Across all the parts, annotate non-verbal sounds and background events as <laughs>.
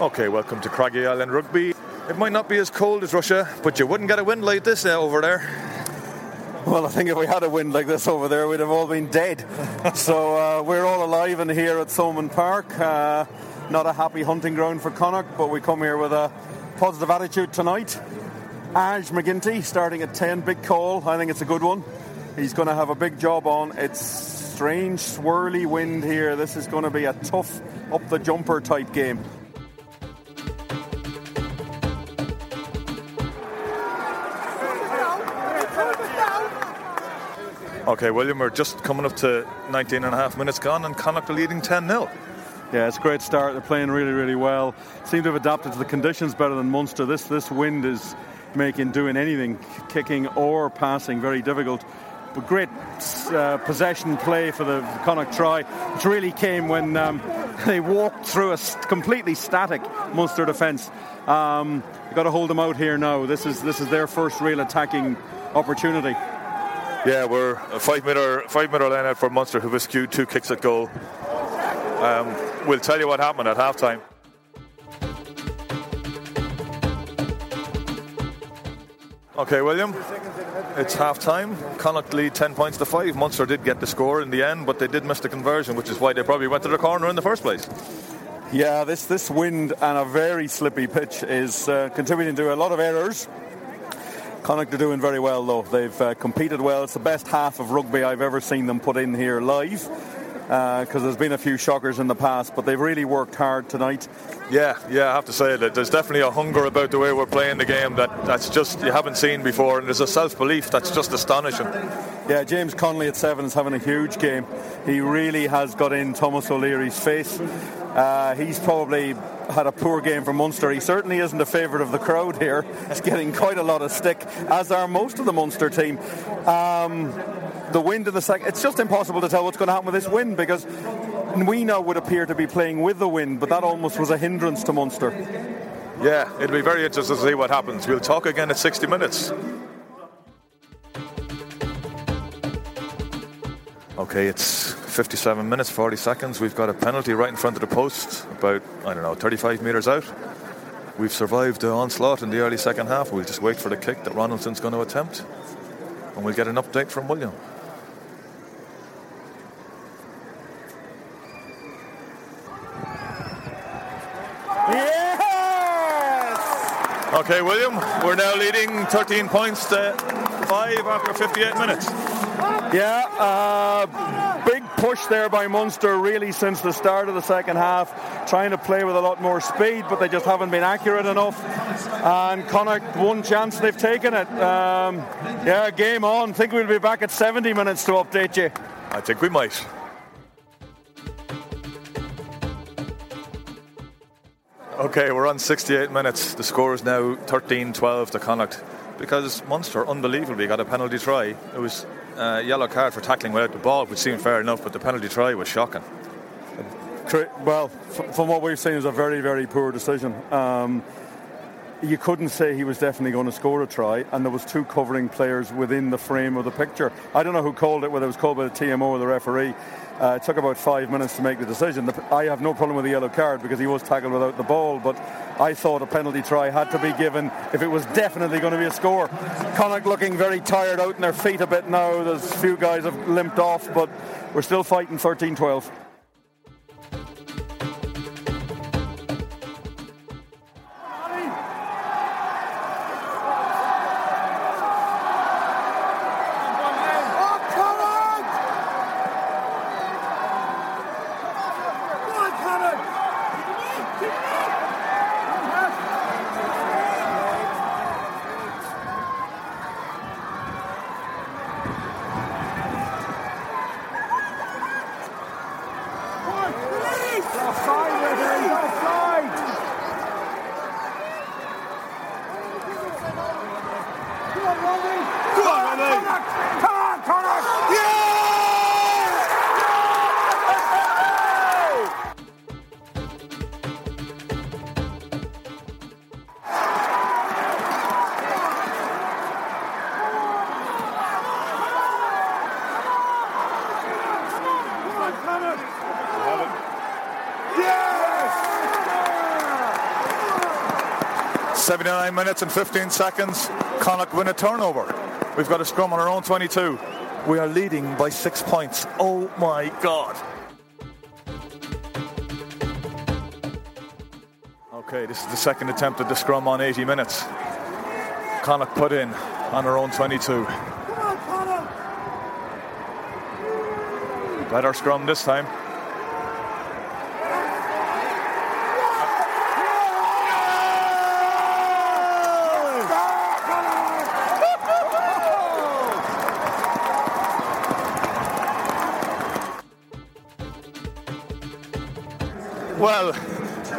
Okay, welcome to Craggy Island Rugby. It might not be as cold as Russia, but you wouldn't get a wind like this over there. Well, I think if we had a wind like this over there, we'd have all been dead. <laughs> so uh, we're all alive in here at Thomond Park. Uh, not a happy hunting ground for Connacht, but we come here with a positive attitude tonight. AJ MacGinty starting at 10, big call. I think it's a good one. He's going to have a big job on. It's strange, swirly wind here. This is going to be a tough up the jumper type game. Okay, William, we're just coming up to 19 and a half minutes gone, and Connacht are leading 10 0. Yeah, it's a great start. They're playing really, really well. Seem to have adapted to the conditions better than Munster. This this wind is making doing anything, kicking or passing, very difficult. But great uh, possession play for the Connacht try, which really came when um, <laughs> they walked through a completely static Munster defence. Um, got to hold them out here now. This is this is their first real attacking opportunity. Yeah, we're a five metre five metre line out for Munster, who rescued two kicks at goal. Um, we'll tell you what happened at half Okay, William, it's half time. Connacht lead 10 points to 5. Munster did get the score in the end, but they did miss the conversion, which is why they probably went to the corner in the first place. Yeah, this, this wind and a very slippy pitch is uh, contributing to a lot of errors. Connacht are doing very well, though. They've uh, competed well. It's the best half of rugby I've ever seen them put in here live because uh, there's been a few shockers in the past, but they've really worked hard tonight. Yeah, yeah, I have to say that there's definitely a hunger about the way we're playing the game that that's just you haven't seen before, and there's a self belief that's just astonishing. Yeah, James Connolly at seven is having a huge game. He really has got in Thomas O'Leary's face. Uh, he's probably had a poor game for Munster. He certainly isn't a favourite of the crowd here. He's getting quite a lot of stick, as are most of the Munster team. Um, the wind in the second, it's just impossible to tell what's going to happen with this wind because now would appear to be playing with the wind, but that almost was a hindrance to Munster. Yeah, it'll be very interesting to see what happens. We'll talk again at 60 minutes. Okay, it's 57 minutes, 40 seconds. We've got a penalty right in front of the post, about, I don't know, 35 metres out. We've survived the onslaught in the early second half. We'll just wait for the kick that Ronaldson's going to attempt, and we'll get an update from William. Okay, William, we're now leading 13 points to 5 after 58 minutes. Yeah, uh, big push there by Munster really since the start of the second half, trying to play with a lot more speed, but they just haven't been accurate enough. And Connacht, one chance they've taken it. Um, yeah, game on. think we'll be back at 70 minutes to update you. I think we might. Okay, we're on 68 minutes. The score is now 13 12 to Connacht because Munster unbelievably got a penalty try. It was a yellow card for tackling without the ball, which seemed fair enough, but the penalty try was shocking. Well, from what we've seen, it was a very, very poor decision. Um, you couldn't say he was definitely going to score a try, and there was two covering players within the frame of the picture. I don't know who called it, whether it was called by the TMO or the referee. Uh, it took about five minutes to make the decision. The, I have no problem with the yellow card because he was tackled without the ball, but I thought a penalty try had to be given if it was definitely going to be a score. Connacht looking very tired out in their feet a bit now. There's a few guys have limped off, but we're still fighting 13 79 minutes and 15 seconds. Connacht win a turnover. We've got a scrum on our own 22. We are leading by six points. Oh my God. Okay, this is the second attempt at the scrum on 80 minutes. Connacht put in on our own 22. Better scrum this time.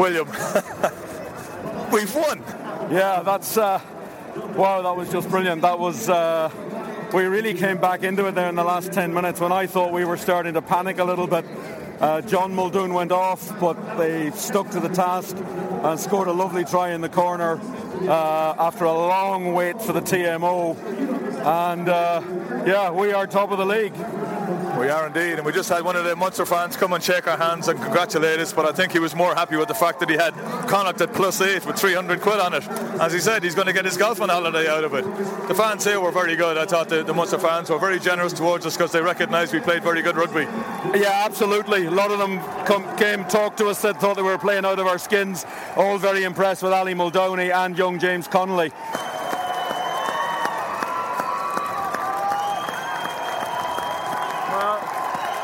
William, <laughs> we've won. Yeah, that's uh, wow. That was just brilliant. That was. Uh, we really came back into it there in the last 10 minutes when I thought we were starting to panic a little bit. Uh, John Muldoon went off, but they stuck to the task and scored a lovely try in the corner uh, after a long wait for the TMO. And uh, yeah, we are top of the league. We are indeed, and we just had one of the Munster fans come and shake our hands and congratulate us. But I think he was more happy with the fact that he had Connacht at plus eight with 300 quid on it. As he said, he's going to get his golfing holiday out of it. The fans here were very good. I thought the, the Munster fans were very generous towards us because they recognised we played very good rugby. Yeah, absolutely. A lot of them come, came, talked to us, said thought they were playing out of our skins. All very impressed with Ali Muldowney and young James Connolly.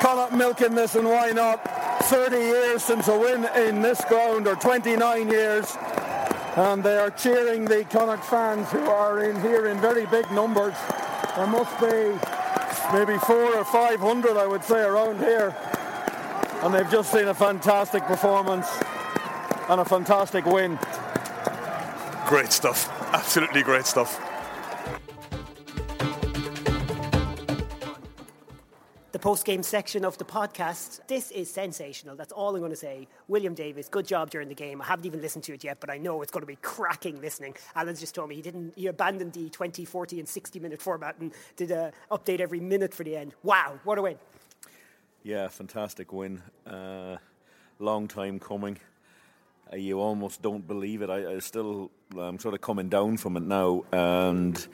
Connacht milking this, and why not? 30 years since a win in this ground, or 29 years. And they are cheering the Connacht fans who are in here in very big numbers. There must be maybe four or 500, I would say, around here. And they've just seen a fantastic performance and a fantastic win. Great stuff. Absolutely great stuff. The post game section of the podcast. This is sensational. That's all I'm going to say. William Davis, good job during the game. I haven't even listened to it yet, but I know it's going to be cracking listening. Alan's just told me he didn't. He abandoned the 20, 40, and 60 minute format and did a update every minute for the end. Wow, what a win! Yeah, fantastic win. Uh, long time coming. Uh, you almost don't believe it. I, I still, I'm sort of coming down from it now, and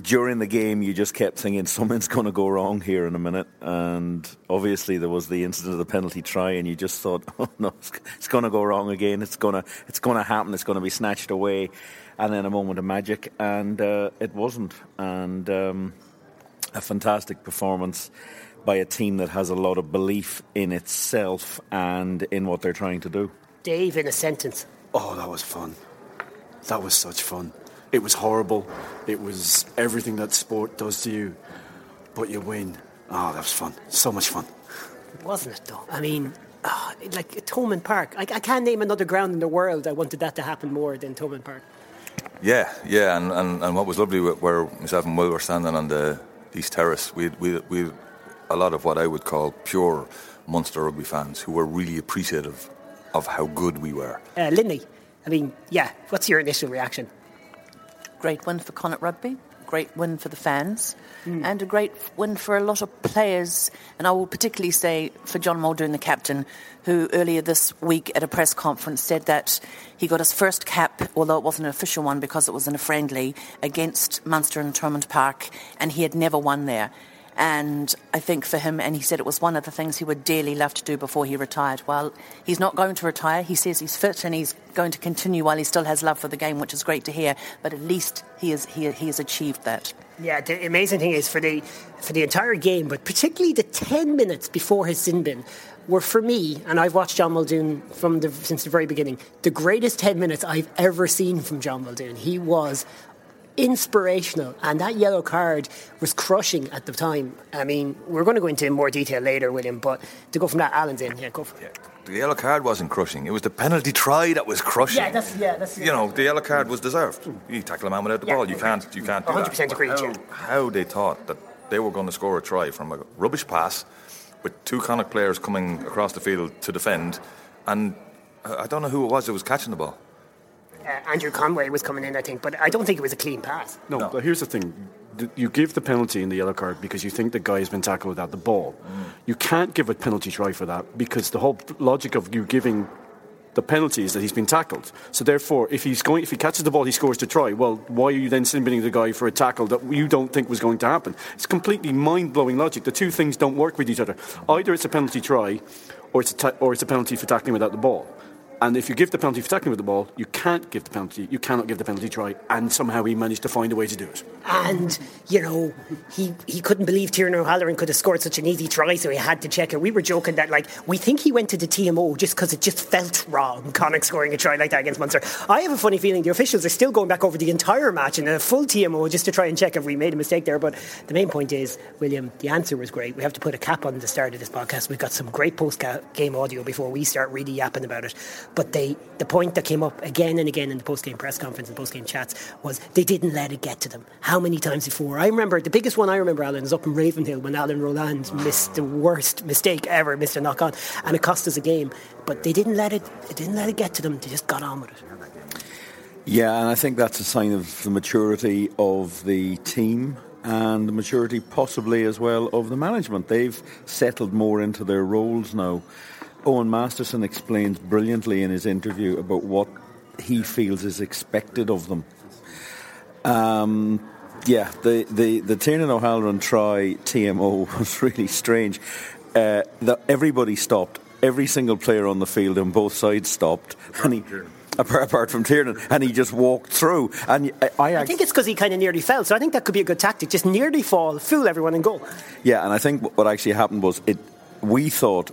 during the game, you just kept thinking something's going to go wrong here in a minute. And obviously, there was the incident of the penalty try, and you just thought, <laughs> "Oh no, it's, it's going to go wrong again. It's going to, it's going to happen. It's going to be snatched away." And then a moment of magic, and uh, it wasn't. And um, a fantastic performance by a team that has a lot of belief in itself and in what they're trying to do. Dave, in a sentence. Oh, that was fun. That was such fun. It was horrible. It was everything that sport does to you, but you win. Oh, that was fun. So much fun. Wasn't it, though? I mean, oh, like Thomond Park. I, I can't name another ground in the world I wanted that to happen more than Thomond Park. Yeah, yeah, and, and, and what was lovely where myself and Will were standing on the East Terrace, we we we a lot of what I would call pure Munster rugby fans who were really appreciative of how good we were. Uh, Linley, I mean, yeah, what's your initial reaction? Great win for Connacht Rugby, great win for the fans, mm. and a great win for a lot of players. And I will particularly say for John Muldoon, the captain, who earlier this week at a press conference said that he got his first cap, although it wasn't an official one because it was in a friendly, against Munster and Thomond Park, and he had never won there. And I think for him, and he said it was one of the things he would dearly love to do before he retired. Well, he's not going to retire. He says he's fit and he's going to continue while he still has love for the game, which is great to hear. But at least he is, he, he has achieved that. Yeah, the amazing thing is for the for the entire game, but particularly the ten minutes before his sin bin, were for me, and I've watched John Muldoon from the, since the very beginning, the greatest ten minutes I've ever seen from John Muldoon. He was inspirational, and that yellow card was crushing at the time. I mean, we're going to go into more detail later, William, but to go from that, Alan's in. Yeah, go for it. Yeah. The yellow card wasn't crushing. It was the penalty try that was crushing. Yeah, that's yeah, that's. You know, the yellow card was deserved. You tackle a man without the yeah, ball, you can't, you can't. One hundred percent agree. How, how they thought that they were going to score a try from a rubbish pass with two Connacht players coming across the field to defend, and uh, I don't know who it was that was catching the ball. Uh, Andrew Conway was coming in, I think, but I don't think it was a clean pass. No, no. but here's the thing. You give the penalty in the yellow card because you think the guy has been tackled without the ball. Mm. You can't give a penalty try for that because the whole logic of you giving The penalty is that he's been tackled. So therefore, if he's going, if he catches the ball, he scores to try. Well, why are you then sin binning the guy for a tackle that you don't think was going to happen? It's completely mind blowing logic. The two things don't work with each other. Either it's a penalty try, or it's a ta- or it's a penalty for tackling without the ball. And if you give the penalty for tackling with the ball, you can't give the penalty. You cannot give the penalty try. And somehow he managed to find a way to do it. And, you know, he, he couldn't believe Tiernan O'Halloran could have scored such an easy try, so he had to check it. We were joking that, like, we think he went to the TMO just because it just felt wrong, Connacht scoring a try like that against Munster. I have a funny feeling the officials are still going back over the entire match in a full TMO just to try and check if we made a mistake there. But the main point is, William, the answer was great. We have to put a cap on the start of this podcast. We've got some great post game audio before we start really yapping about it. But they the point that came up again and again in the post game press conference and post game chats was they didn't let it get to them. How many times before? I remember the biggest one I remember, Alan, is up in Ravenhill when Alan Roland missed the worst mistake ever, missed a knock on, and it cost us a game. But they didn't let it. They didn't let it get to them. They just got on with it. Yeah, and I think that's a sign of the maturity of the team and the maturity possibly as well of the management. They've settled more into their roles now. Owen Masterson explains brilliantly in his interview about what he feels is expected of them. Um, yeah, the, the, the Tiernan O'Halloran try TMO <laughs> was really strange. Uh, the, everybody stopped. Every single player on the field on both sides stopped. And he, <laughs> apart, apart from Tiernan, and he just walked through. And I, I, I think it's because he kind of nearly fell. So I think that could be a good tactic. Just nearly fall, fool everyone, and go. Yeah, and I think what actually happened was it. We thought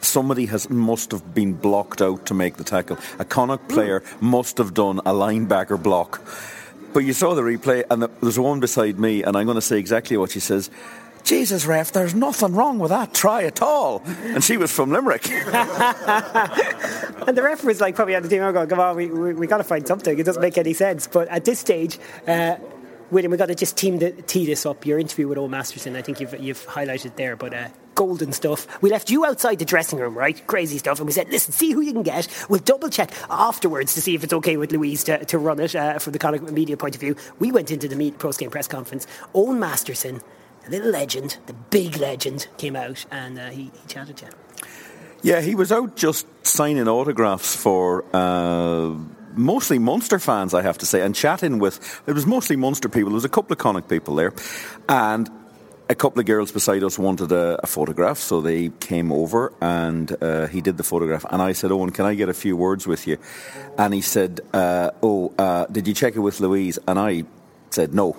somebody has must have been blocked out to make the tackle. A Connacht player must have done a linebacker block. But you saw the replay, and there's one beside me, and I'm going to say exactly what she says. Jesus, ref, there's nothing wrong with that try at all. And she was from Limerick. <laughs> <laughs> and the ref was like, probably at the team, going, come on, we, we, we got to find something. It doesn't make any sense. But at this stage, uh, William, we've got to just team the, tee this up. Your interview with Old Masterson, I think you've, you've highlighted there, but uh, golden stuff. We left you outside the dressing room, right? Crazy stuff. And we said, listen, see who you can get. We'll double check afterwards to see if it's okay with Louise to, to run it uh, from the Connacht media point of view. We went into the post game press conference. Owen Masterson, the little legend, the big legend, came out and uh, he, he chatted to you. Yeah, he was out just signing autographs for. Uh mostly Munster fans, I have to say, and chatting with. It was mostly Munster people. There was a couple of Connacht people there, and a couple of girls beside us wanted a, a photograph, so they came over and uh, he did the photograph. And I said, Owen, can I get a few words with you? And he said, uh, Oh, uh, did you check it with Louise? And I said, No.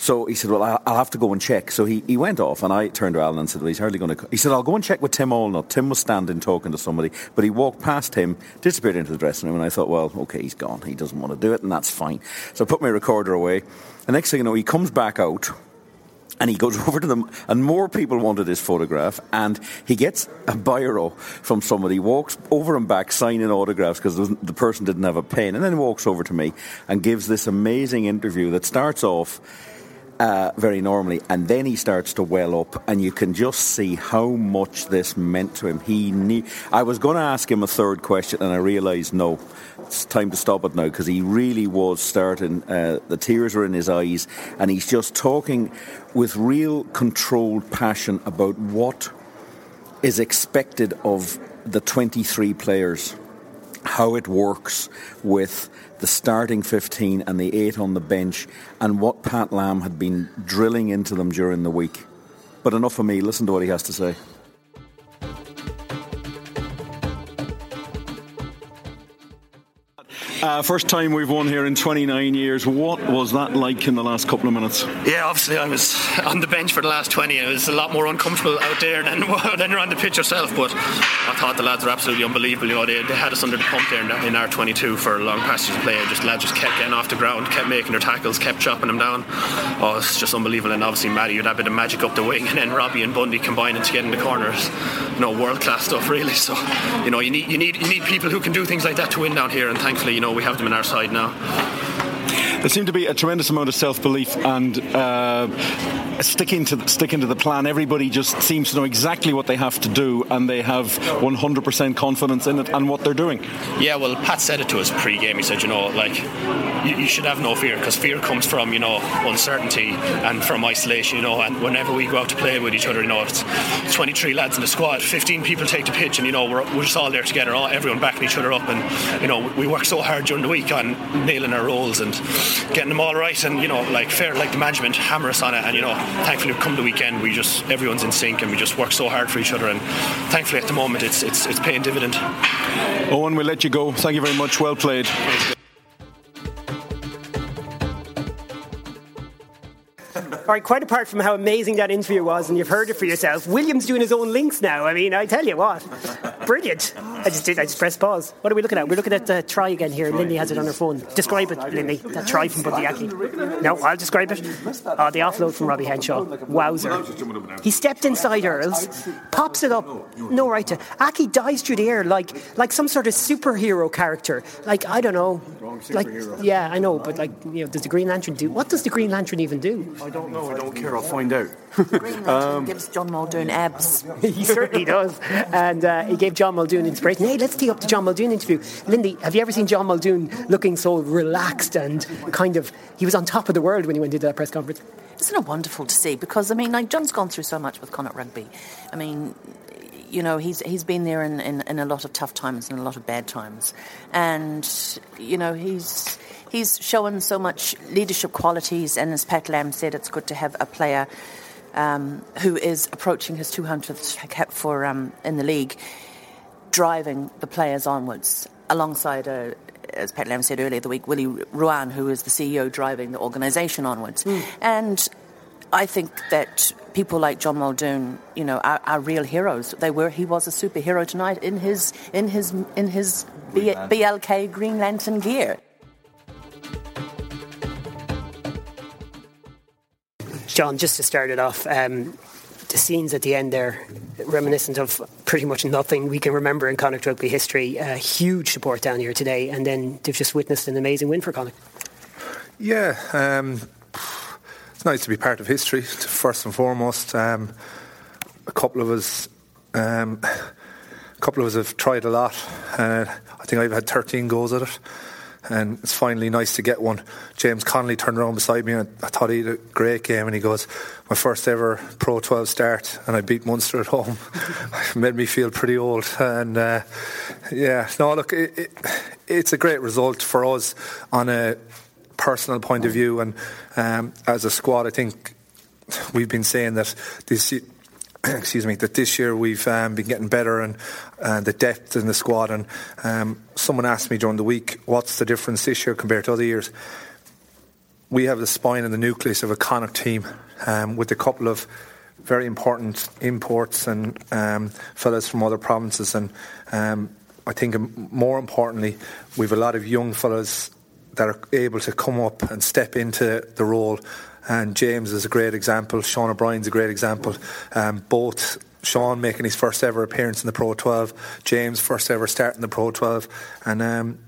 So he said, Well, I'll have to go and check. So he, he went off, and I turned to Alan and said, Well, he's hardly going to. He said, I'll go and check with Tim Allnutt. Tim was standing talking to somebody, but he walked past him, disappeared into the dressing room, and I thought, Well, okay, he's gone. He doesn't want to do it, and that's fine. So I put my recorder away. The next thing you know, he comes back out and he goes <laughs> over to them, and more people wanted his photograph, and he gets a biro from somebody, walks over and back signing autographs because the person didn't have a pen, and then he walks over to me and gives this amazing interview that starts off uh, very normally, and then he starts to well up, and you can just see how much this meant to him. He knew. I was going to ask him a third question, and I realised no, it's time to stop it now because he really was starting. Uh, the tears were in his eyes, and he's just talking with real controlled passion about what is expected of the 23 players, how it works with the starting 15 and the eight on the bench, and what Pat Lam had been drilling into them during the week. But enough of me, listen to what he has to say. Uh, first time we've won here in 29 years. What was that like in the last couple of minutes? Yeah, obviously I was on the bench for the last 20. It was a lot more uncomfortable out there than, <laughs> than you're on the pitch yourself. But I thought the lads were absolutely unbelievable. You know, they, they had us under the pump there in, our 22 for a long passages of play. Just lads just kept getting off the ground, kept making their tackles, kept chopping them down. Oh, it's just unbelievable. And obviously Matty you had a bit of magic up the wing, <laughs> and then Robbie and Bundee combining to get in the corners. You know, world class stuff really. So you know, you need you need you need people who can do things like that to win down here. And thankfully, you know, we have them in our side now. There seemed to be a tremendous amount of self belief and uh, sticking to sticking to the plan. Everybody just seems to know exactly what they have to do, and they have 100% confidence in it and what they're doing. Yeah, well, Pat said it to us pre-game. He said, you know, like you, you should have no fear because fear comes from you know uncertainty and from isolation. You know, and whenever we go out to play with each other, you know, it's 23 lads in the squad, 15 people take the pitch, and you know we're, we're just all there together, all, everyone backing each other up, and you know we work so hard during the week on nailing our roles and getting them all right, and you know like fair like the management hammer us on it, and you know thankfully we've come the weekend we just everyone's in sync and we just work so hard for each other, and thankfully at the moment it's it's it's paying dividend. Owen, we'll let you go. Thank you very much. Well played. All right, quite apart from how amazing that interview was, and you've heard it for yourself, William's doing his own links now. I mean, I tell you what, <laughs> brilliant. I just did. I just pressed pause. What are we looking at? We're looking at the try again here. Lindy has it on her phone. Describe it, Lindy. That try from Bundee Aki. No, I'll describe it. Oh, the offload from Robbie Henshaw. Wowzer. He stepped inside Earls, pops it up. No right uh, to. Aki dives through the air like like some sort of superhero character. Like I don't know. Like yeah, I know, but like you know, does the Green Lantern do? What does the Green Lantern even do? I don't know. I don't care. I'll find out. <laughs> Lantern <laughs> gives John Muldoon abs. <laughs> he certainly does. And uh, he gave John Muldoon inspiration. Hey, let's tee up the John Muldoon interview. Lindy, have you ever seen John Muldoon looking so relaxed and kind of, he was on top of the world when he went into that press conference? Isn't it wonderful to see? Because, I mean, like, John's gone through so much with Connacht Rugby. I mean, you know, he's he's been there in, in, in, a lot of tough times and a lot of bad times. And, you know, he's he's shown so much leadership qualities. And as Pat Lam said, it's good to have a player um, who is approaching his 200th cap for um, in the league, driving the players onwards alongside a, as Pat Lam said earlier the week, Willie Ruane, who is the CEO driving the organisation onwards. Mm. And I think that people like John Muldoon, you know, are, are, real heroes. They were. He was a superhero tonight in his in his in his B, BLK Green Lantern gear. John, just to start it off, um, the scenes at the end there, reminiscent of pretty much nothing we can remember in Connacht rugby history. Uh, huge support down here today, and then they've just witnessed an amazing win for Connacht. Yeah, um, it's nice to be part of history. First and foremost, um, a couple of us, um, a couple of us have tried a lot. Uh, I think I've had 13 goals at it and it's finally nice to get one. James Connolly turned around beside me and I thought he had a great game and he goes, my first ever Pro 12 start and I beat Munster at home. <laughs> made me feel pretty old and uh, yeah, no look, it, it, it's a great result for us on a personal point of view and um, as a squad I think we've been saying that this <clears throat> excuse me, that this year we've um, been getting better and uh, the depth in the squad. And um, someone asked me during the week, what's the difference this year compared to other years? We have the spine and the nucleus of a Connacht team um, with a couple of very important imports and um, fellas from other provinces. And um, I think more importantly, we've a lot of young fellas that are able to come up and step into the role and James is a great example. Sean O'Brien's a great example. Um, both Sean making his first ever appearance in the Pro 12, James first ever start in the Pro 12, and um,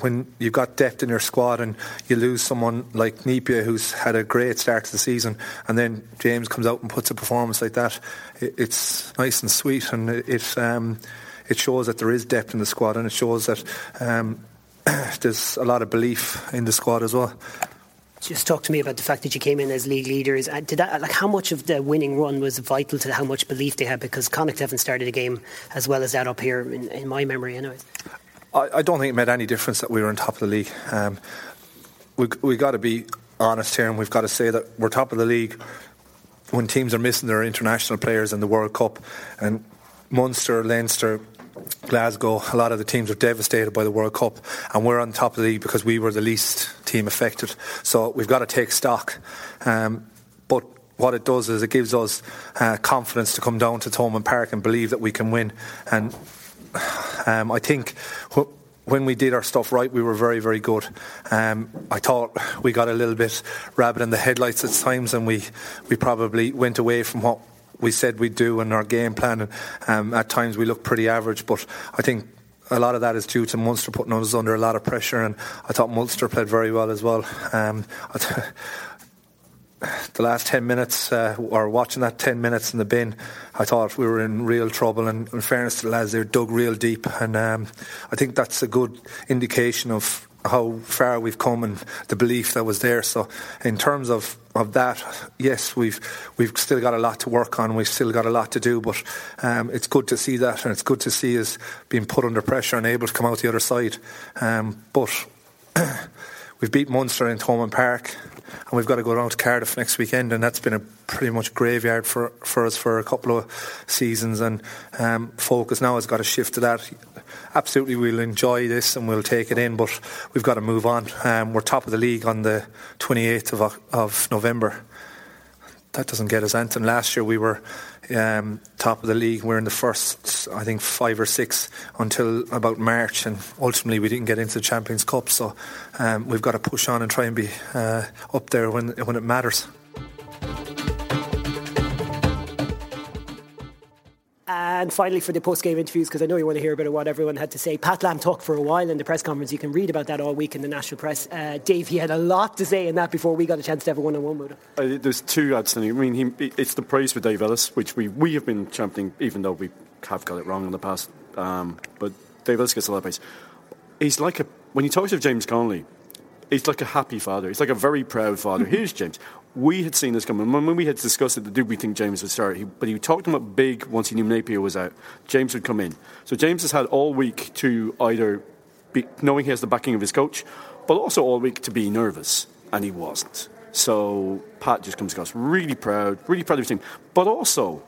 when you've got depth in your squad and you lose someone like Nepia who's had a great start to the season and then James comes out and puts a performance like that, it, it's nice and sweet. And it it, um, it shows that there is depth in the squad and it shows that um, <clears throat> there's a lot of belief in the squad as well just talk to me about the fact that you came in as league leaders. Uh, did that, like, how much of the winning run was vital to how much belief they had? Because Connacht haven't started a game as well as that up here, in, in my memory, anyways. I, I, don't think it made any difference that we were on top of the league. Um, we we got to be honest here, and we've got to say that we're top of the league when teams are missing their international players in the World Cup, and Munster, Leinster, Glasgow, a lot of the teams were devastated by the World Cup, and we're on top of the league because we were the least team affected. So we've got to take stock. Um, but what it does is it gives us uh, confidence to come down to Thomond Park and believe that we can win. And um, I think. Wh- when we did our stuff right, we were very, very good. Um, I thought we got a little bit rabbit in the headlights at times, and we, we probably went away from what we said we'd do in our game plan. And um, at times we looked pretty average, but I think a lot of that is due to Munster putting us under a lot of pressure, and I thought Munster played very well as well. Um, the last 10 minutes, uh, or watching that 10 minutes in the bin, I thought we were in real trouble. And in fairness to the lads, they dug real deep. And um, I think that's a good indication of how far we've come and the belief that was there. So, in terms of, of that, yes, we've we've still got a lot to work on. We've still got a lot to do, but um, it's good to see that, and it's good to see us being put under pressure and able to come out the other side. Um, but <clears throat> we've beat Munster in Thomond Park and we've got to go down to Cardiff next weekend, and that's been a pretty much graveyard for for us for a couple of seasons. And um, focus now has got to shift to that. Absolutely, we'll enjoy this and we'll take it in, but we've got to move on. Um, we're top of the league on the 28th of, of November. That doesn't get us anything. Last year we were um, top of the league. We are in the first, I think, five or six until about March, and ultimately we didn't get into the Champions Cup. So um, we've got to push on and try and be uh, up there when when it matters. And finally, for the post game interviews, because I know you want to hear a bit of what everyone had to say, Pat Lam talked for a while in the press conference. You can read about that all week in the national press. Uh, Dave, he had a lot to say in that before we got a chance to have a one on one with him. Uh, there's two outstanding. I mean, he, it's the praise for Dave Ellis, which we, we have been championing, even though we have got it wrong in the past. Um, but Dave Ellis gets a lot of praise. He's like a, when you talk to James Connolly, he's like a happy father. He's like a very proud father. <laughs> Here's James we had seen this coming. When we had discussed it, did we think James would start? He, but he talked about big once he knew Nepia was out. James would come in. So James has had all week to either be knowing he has the backing of his coach, but also all week to be nervous, and he wasn't. So Pat just comes across really proud, really proud of his team, but also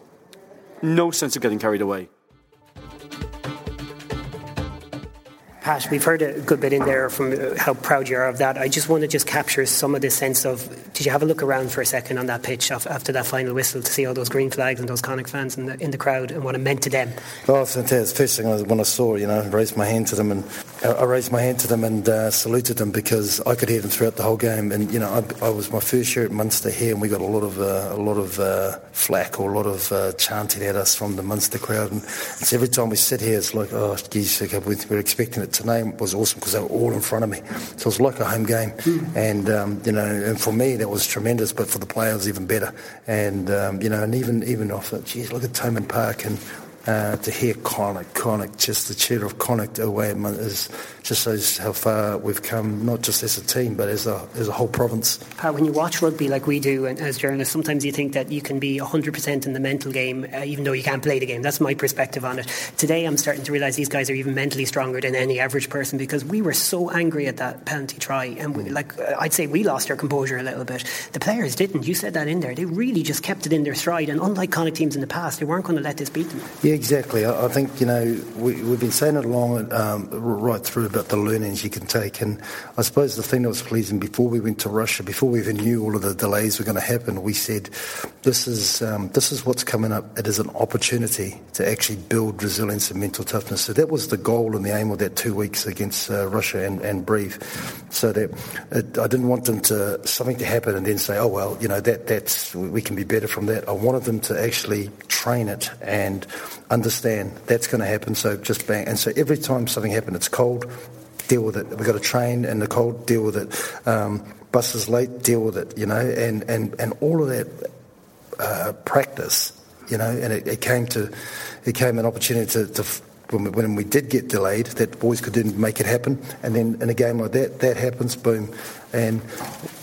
no sense of getting carried away. Pat, we've heard a good bit in there from how proud you are of that. I just want to just capture some of the sense of did you have a look around for a second on that pitch after that final whistle to see all those green flags and those Connacht fans in the, in the crowd and what it meant to them? Well, fantastic. First thing when I saw, you know, raised my hand to them and I raised my hand to them and uh, saluted them because I could hear them throughout the whole game. And you know, I, I was my first year at Munster here, and we got a lot of uh, a lot of uh, flack or a lot of uh, chanting at us from the Munster crowd. And it's every time we sit here, it's like, oh, geez, we're expecting it tonight was awesome because they were all in front of me. So it was like a home game, mm. and um, you know, and for me that was tremendous, but for the players even better. And um, you know, and even even off geez, look at Thomond Park and uh, to hear Connacht, Connacht, just the cheer of Connacht away is just shows how far we've come, not just as a team, but as a, as a whole province. Pat, when you watch rugby like we do and as journalists, sometimes you think that you can be 100% in the mental game, uh, even though you can't play the game. That's my perspective on it. Today, I'm starting to realise these guys are even mentally stronger than any average person because we were so angry at that penalty try. And we, like, uh, I'd say we lost our composure a little bit. The players didn't. You said that in there. They really just kept it in their stride. And unlike Connacht teams in the past, they weren't going to let this beat them. Yeah, exactly. I, I think, you know, we, have been saying it along um, right through about the learnings you can take. And I suppose the thing that was pleasing before we went to Russia, before we even knew all of the delays were going to happen, we said, this is, um, this is what's coming up. It is an opportunity to actually build resilience and mental toughness. So that was the goal and the aim of that two weeks against uh, Russia and, and Brive. So that it, I didn't want them to, something to happen and then say, oh, well, you know, that, that's, we can be better from that. I wanted them to actually train it and understand that's going to happen. So just bang. And so every time something happened, it's cold, deal with it. We've got to train in the cold, deal with it. Um, late, deal with it, you know, and, and, and all of that uh, practice, you know, and it, it, came to, it came an opportunity to, to when we, when we, did get delayed, that boys could then make it happen. And then in a game like that, that happens, boom. And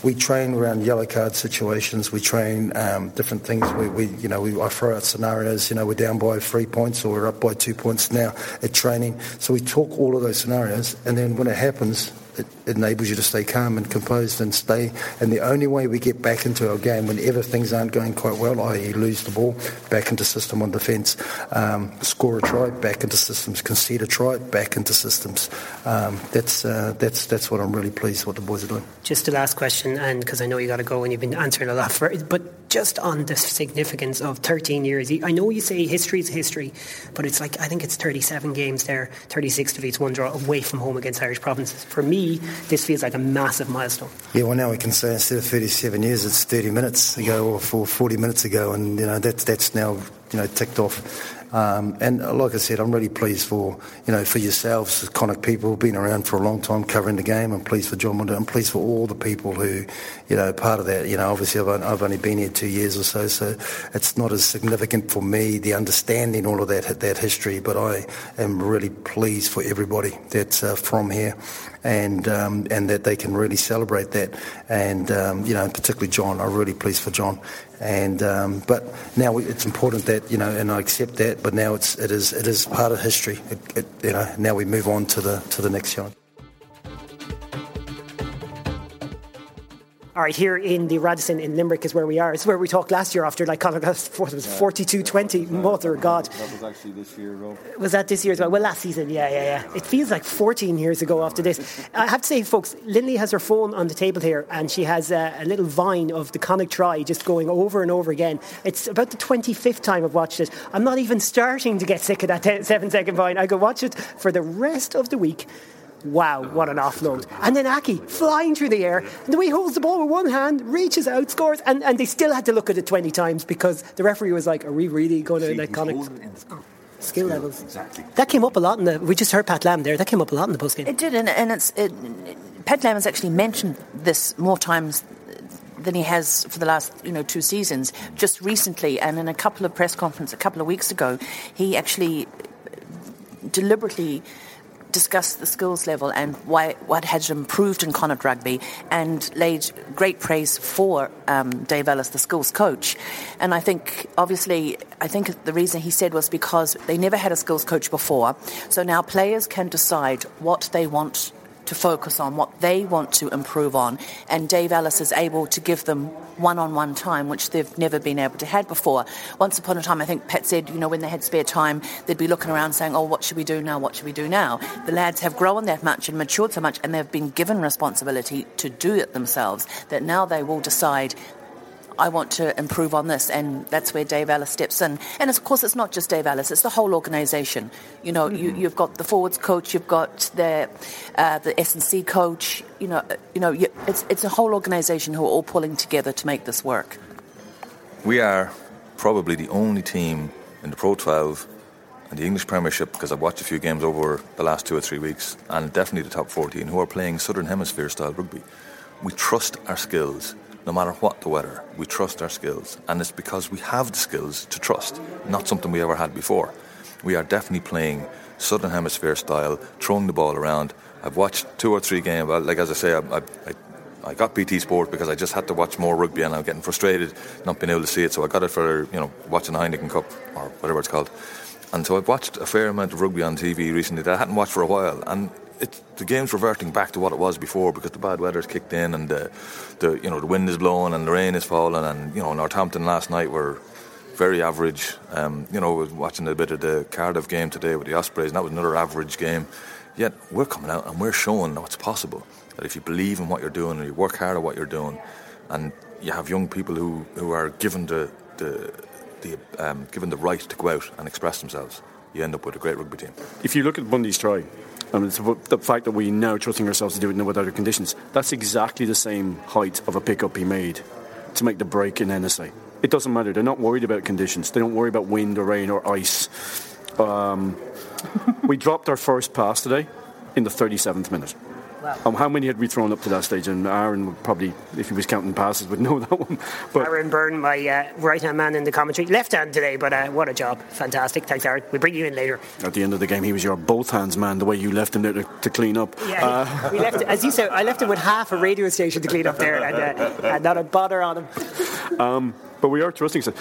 we train around yellow card situations. We train um, different things. We, we, you know, we I throw out scenarios. You know, we're down by three points or we're up by two points now at training. So we talk all of those scenarios, and then when it happens, it enables you to stay calm and composed and stay. And the only way we get back into our game whenever things aren't going quite well, i.e., lose the ball, back into system on defence, um, score a try, back into systems, concede a try, back into systems. Um, that's uh, that's that's what I'm really pleased what the boys are doing. Just the last question, and because I know you got to go and you've been answering a lot for it, but just on the significance of 13 years, I know you say history is history, but it's like I think it's 37 games there, 36 defeats, one draw away from home against Irish provinces. For me this feels like a massive milestone. Yeah, well, now we can say instead of 37 years, it's 30 minutes ago or 40 minutes ago, and you know that's that's now you know ticked off. Um, and like I said, I'm really pleased for you know for yourselves, Connacht people, been around for a long time covering the game. I'm pleased for John. I'm pleased for all the people who, you know, part of that. You know, obviously I've, I've only been here two years or so, so it's not as significant for me the understanding all of that that history. But I am really pleased for everybody that's uh, from here and um, and that they can really celebrate that. And um, you know, particularly John, I'm really pleased for John. And um, but now it's important that you know, and I accept that. But now it's it is it is part of history. It, it, you know, now we move on to the to the next challenge. Right, here in the Radisson in Limerick is where we are. It's where we talked last year after like Connacht it <laughs> was 42 20. Mother God. That was actually this year. Was that this year as well? Well, last season, yeah, yeah, yeah. It feels like 14 years ago after this. <laughs> I have to say, folks, Lindley has her phone on the table here and she has a, a little vine of the Connacht try just going over and over again. It's about the 25th time I've watched it. I'm not even starting to get sick of that <laughs> 10, seven second vine. I could watch it for the rest of the week. Wow, what an offload. And then Aki flying through the air. And the way he holds the ball with one hand, reaches out, scores. And, and they still had to look at it 20 times because the referee was like, Are we really going to let Connacht? Skill levels. Exactly. That came up a lot in the. We just heard Pat Lam there. That came up a lot in the post game. It did, and, and it's it, Pat Lam has actually mentioned this more times than he has for the last you know two seasons. Just recently, and in a couple of press conferences a couple of weeks ago, he actually deliberately discussed the skills level and why, what had improved in Connacht rugby and laid great praise for um, Dave Ellis, the skills coach. And I think, obviously, I think the reason he said was because they never had a skills coach before. So now players can decide what they want to focus on, what they want to improve on. And Dave Ellis is able to give them one on one time, which they've never been able to have before. Once upon a time, I think Pat said, you know, when they had spare time, they'd be looking around saying, oh, what should we do now? What should we do now? The lads have grown that much and matured so much, and they've been given responsibility to do it themselves that now they will decide I want to improve on this, and that's where Dave Ellis steps in. And of course, it's not just Dave Ellis; it's the whole organisation. You know, mm-hmm. you, have got the forwards coach, you've got the uh, the S and C coach. You know, you know, you, it's it's a whole organisation who are all pulling together to make this work. We are probably the only team in the Pro 12 and the English Premiership, because I've watched a few games over the last two or three weeks, and definitely the top 14, who are playing Southern Hemisphere style rugby. We trust our skills no matter what the weather, we trust our skills. And it's because we have the skills to trust, not something we ever had before. We are definitely playing Southern Hemisphere style, throwing the ball around. I've watched two or three games. Like as I say, I, I, I got BT Sport because I just had to watch more rugby, and I'm getting frustrated not being able to see it. So I got it for you know watching the Heineken Cup or whatever it's called. And so I've watched a fair amount of rugby on TV recently that I hadn't watched for a while, and it, the game's reverting back to what it was before because the bad weather's kicked in and the, the you know the wind is blowing and the rain is falling and you know Northampton last night were very average. Um, you know, was watching a bit of the Cardiff game today with the Ospreys, and that was another average game. Yet we're coming out and we're showing what's possible. That if you believe in what you're doing and you work hard at what you're doing, and you have young people who, who are given the the, the um, given the right to go out and express themselves, you end up with a great rugby team. If you look at Bundee's try, I mean, the fact that we now trusting ourselves to do it in other conditions, that's exactly the same height of a pickup he made to make the break in NSA. It doesn't matter. They're not worried about conditions. They don't worry about wind or rain or ice. Um, <laughs> we dropped our first pass today in the 37th minute. Wow. Um, how many had we thrown up to that stage? And Aaron would probably, if he was counting passes, would <laughs> know that one. But Aaron Byrne, my uh, right hand man in the commentary, left hand today, but uh, what a job. Fantastic. Thanks, Aaron. We'll bring you in later. At the end of the game, he was your both hands man, the way you left him there to, to clean up. Yeah, uh, we left, as you said, I left him with half a radio station to clean up there and, uh, and not a bother on him. <laughs> Um, but we are trusting. So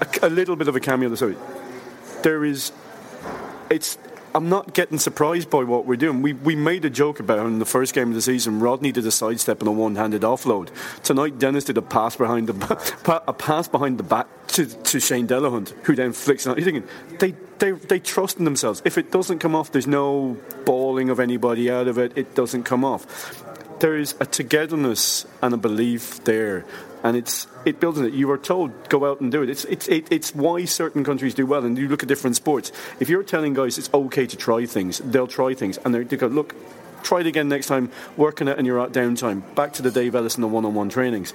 a, a little bit of a cameo. Sorry. There is. It's I'm not getting surprised by what we're doing. We, we made a joke about him in the first game of the season. Rodney did a sidestep and a one-handed offload. Tonight, Dennis did a pass behind the <laughs> a pass behind the back to, to Shane Delahunt, who then flicks it. Out. You're thinking they, they they trust in themselves. If it doesn't come off, there's no bawling of anybody out of it. It doesn't come off. There is a togetherness and a belief there and it's it builds on it. You are told go out and do it. It's it's it, it's why certain countries do well. And you look at different sports. If you're telling guys it's okay to try things, they'll try things, and they go look. Try it again next time. Working it in your downtime. Back to the Dave Ellis and the one-on-one trainings.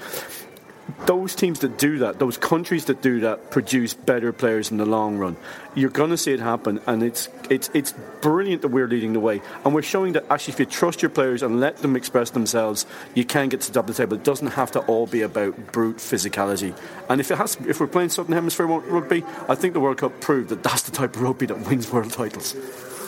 Those teams that do that, those countries that do that, produce better players in the long run. You're going to see it happen, and it's it's it's brilliant that we're leading the way, and we're showing that actually, if you trust your players and let them express themselves, you can get to the top of the table. It doesn't have to all be about brute physicality. And if it has, if we're playing Southern Hemisphere rugby, I think the World Cup proved that that's the type of rugby that wins world titles.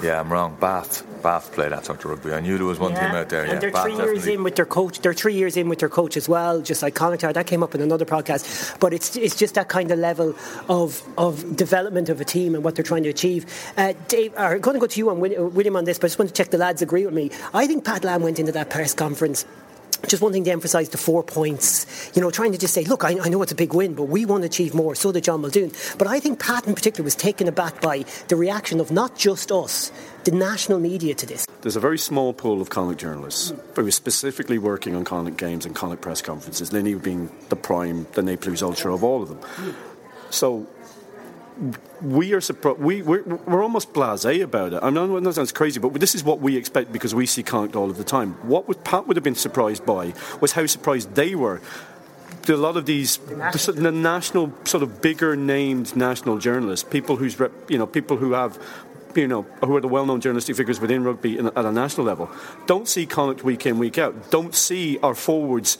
Yeah, I'm wrong. Bath, Bath played that sort of rugby. I knew there was one Yeah. team out there. And yeah, they're Bath three years definitely. in with their coach. They're three years in with their coach as well. Just iconic. That came up in another podcast. But it's it's just that kind of level of of development of a team and what they're trying to achieve. Uh, Dave, I'm going to go to you on Wil- William on this, but I just want to check the lads agree with me. I think Pat Lam went into that press conference. Just wanting to emphasise the four points, you know, trying to just say, look, I, I know it's a big win, but we want to achieve more. So did John Muldoon. But I think Pat in particular was taken aback by the reaction of not just us, the national media to this. There's a very small pool of Connacht journalists who are specifically working on Connacht games and Connacht press conferences, Linny being the prime, the Ne Plus Ultra of all of them. So we are surprised. We, we're, we're almost blasé about it. I know that sounds crazy, but this is what we expect because we see Connacht all of the time. What would, Pat would have been surprised by was how surprised they were. A lot of these the, of- the national sort of bigger named national journalists, people who's rep, you know people who have you know who are the well-known journalistic figures within rugby at a national level, don't see Connacht week in week out. Don't see our forwards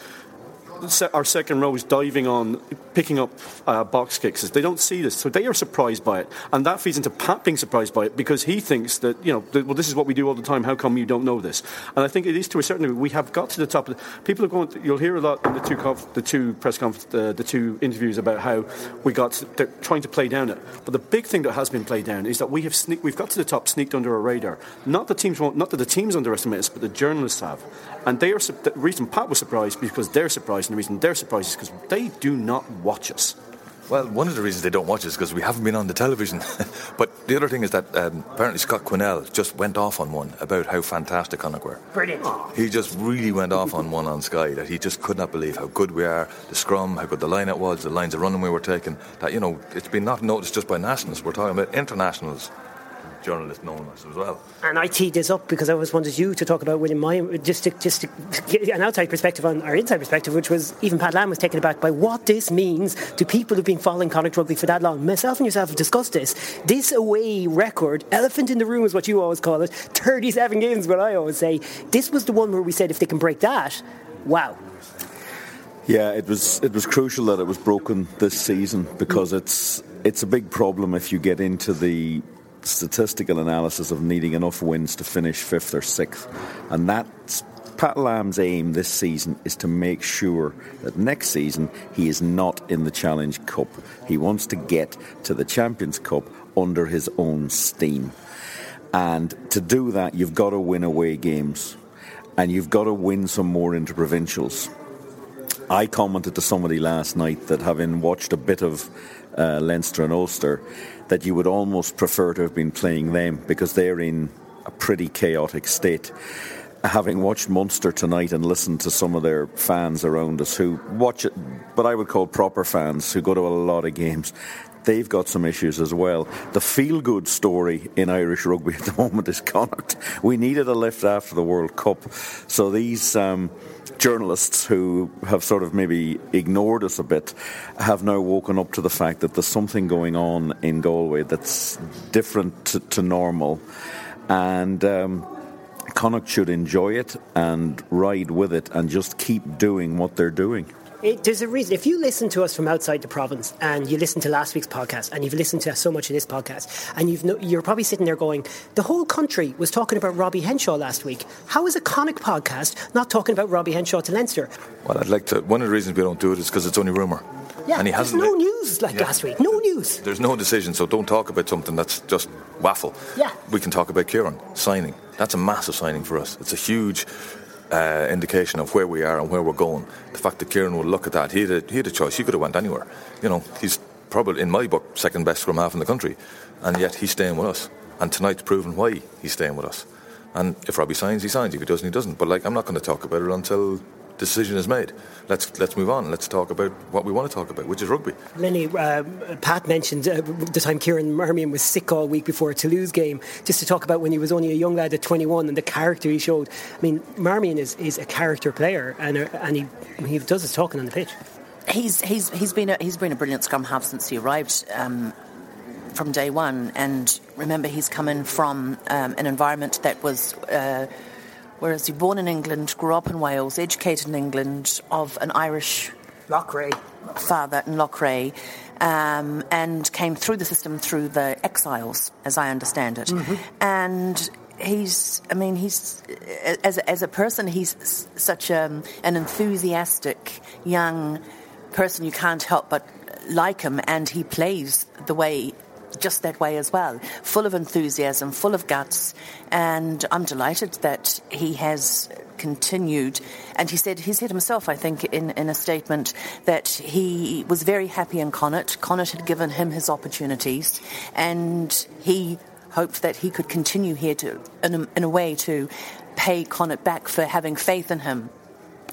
our second row is diving on, picking up uh, box kicks. They don't see this, so they are surprised by it, and that feeds into Pat being surprised by it because he thinks that you know, that, well, this is what we do all the time. How come you don't know this? And I think it is to a certain degree. We have got to the top. of the, People are going. To, you'll hear a lot in the two conf, the two press conference, uh, the two interviews about how we got. To, they're trying to play down it, but the big thing that has been played down is that we have sneak, we've got to the top, sneaked under a radar. Not the teams not that the teams underestimate us, but the journalists have. And they are the reason Pat was surprised because they're surprised, and the reason they're surprised is because they do not watch us. Well, one of the reasons they don't watch us is because we haven't been on the television. <laughs> but the other thing is that um, apparently Scott Quinnell just went off on one about how fantastic Connacht were. Brilliant. He just really went off on one on Sky that he just could not believe how good we are, the scrum, how good the line out was, the lines of running we were taking. That, you know, it's been not noticed just by nationals. We're talking about internationals, journalists knowing us as well. And I teed this up because I always wanted you to talk about William Meyer, just to, just to get an outside perspective on our inside perspective, which was even Pat Lam was taken aback by what this means to people who've been following Connacht rugby for that long. Myself and yourself have discussed this. This away record, elephant in the room is what you always call it, 37 games is what I always say. This was the one where we said if they can break that, wow. Yeah, it was it was crucial that it was broken this season because it's it's a big problem if you get into the statistical analysis of needing enough wins to finish fifth or sixth, and that's Pat Lam's aim this season is to make sure that next season he is not in the Challenge Cup. He wants to get to the Champions Cup under his own steam. And to do that, you've got to win away games. And you've got to win some more interprovincials. I commented to somebody last night that having watched a bit of uh, Leinster and Ulster, that you would almost prefer to have been playing them because they're in a pretty chaotic state. Having watched Munster tonight and listened to some of their fans around us who watch it, but I would call proper fans who go to a lot of games, they've got some issues as well. The feel good story in Irish rugby at the <laughs> moment is Connacht. We needed a lift after the World Cup. So these um, journalists who have sort of maybe ignored us a bit have now woken up to the fact that there's something going on in Galway that's different to, to normal. And. Um, Connacht should enjoy it and ride with it and just keep doing what they're doing. It, there's a reason. If you listen to us from outside the province and you listen to last week's podcast and you've listened to so much of this podcast and you've no, you're probably sitting there going, the whole country was talking about Robbie Henshaw last week. How is a Connacht podcast not talking about Robbie Henshaw to Leinster? Well, I'd like to. One of the reasons we don't do it is because it's only rumour. Yeah, and he there's hasn't. no news like Yeah. last week. No news. There's no decision, so don't talk about something that's just waffle. Yeah. We can talk about Kieran signing. That's a massive signing for us. It's a huge uh, indication of where we are and where we're going. The fact that Kieran would look at that, he had, a, he had a choice. He could have went anywhere. You know, he's probably, in my book, second best scrum half in the country. And yet he's staying with us. And tonight's proven why he's staying with us. And if Robbie signs, he signs. If he doesn't, he doesn't. But like, I'm not going to talk about it until decision is made. Let's let's move on. Let's talk about what we want to talk about, which is rugby. Lenny, um, Pat mentioned uh, the time Kieran Marmion was sick all week before a Toulouse game, just to talk about when he was only a young lad at 21 and the character he showed. I mean, Marmion is, is a character player and, uh, and he, he does his talking on the pitch. he's he's he's been a, he's been a brilliant scrum half since he arrived. Um, from day one, and remember, he's come in from um, an environment that was uh, whereas he born in England, grew up in Wales, educated in England, of an Irish Loughrea father in Loughrea, um, and came through the system through the exiles, as I understand it. Mm-hmm. And he's, I mean, he's, as, as a person, he's such a, an enthusiastic young person you can't help but like him, and he plays the way just that way as well, full of enthusiasm, full of guts, and I'm delighted that he has continued. And he said he said himself, I think, in, in a statement that he was very happy in Connacht. Connacht had given him his opportunities, and he hoped that he could continue here to, in a, in a way, to pay Connacht back for having faith in him.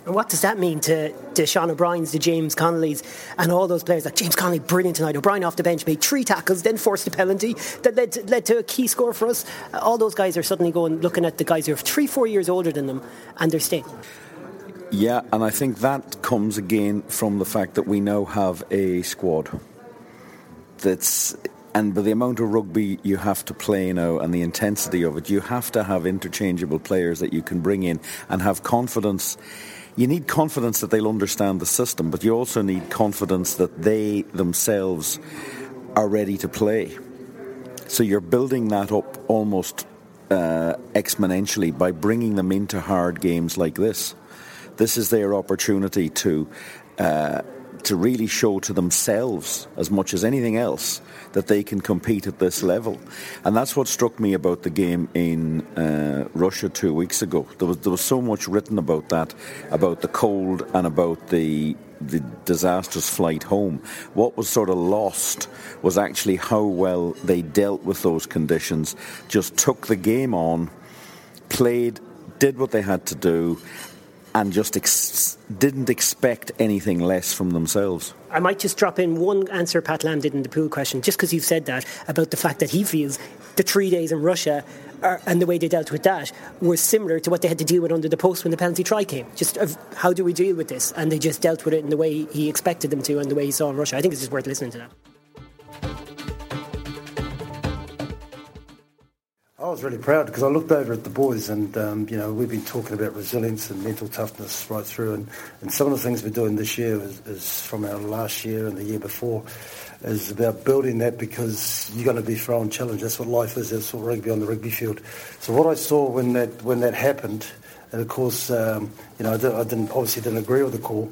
And what does that mean to, to Sean O'Brien's, to James Connolly's, and all those players? Like James Connolly, brilliant tonight. O'Brien off the bench, made three tackles, then forced a penalty that led to, led to a key score for us. Uh, all those guys are suddenly going, looking at the guys who are three, four years older than them, and they're staying. Yeah, and I think that comes again from the fact that we now have a squad that's and by the amount of rugby you have to play now and the intensity of it, you have to have interchangeable players that you can bring in and have confidence you need confidence that they'll understand the system, but you also need confidence that they themselves are ready to play. So you're building that up almost uh, exponentially by bringing them into hard games like this. This is their opportunity to uh, to really show to themselves as much as anything else that they can compete at this level. And that's what struck me about the game in uh, Russia two weeks ago. There was, there was so much written about that, about the cold and about the the disastrous flight home. What was sort of lost was actually how well they dealt with those conditions, just took the game on, played, did what they had to do, and just ex- didn't expect anything less from themselves. I might just drop in one answer Pat Lam did in the pool question, just because you've said that, about the fact that he feels the three days in Russia are, and the way they dealt with that were similar to what they had to deal with under the post when the penalty try came. Just of how do we deal with this? And they just dealt with it in the way he expected them to and the way he saw Russia. I think it's just worth listening to that. I was really proud because I looked over at the boys and, um, you know, we've been talking about resilience and mental toughness right through. And, and some of the things we're doing this year is, is from our last year and the year before is about building that because you're going to be thrown challenge. That's what life is. That's what rugby on the rugby field. So what I saw when that when that happened, and of course, um, you know, I, did, I didn't obviously didn't agree with the call,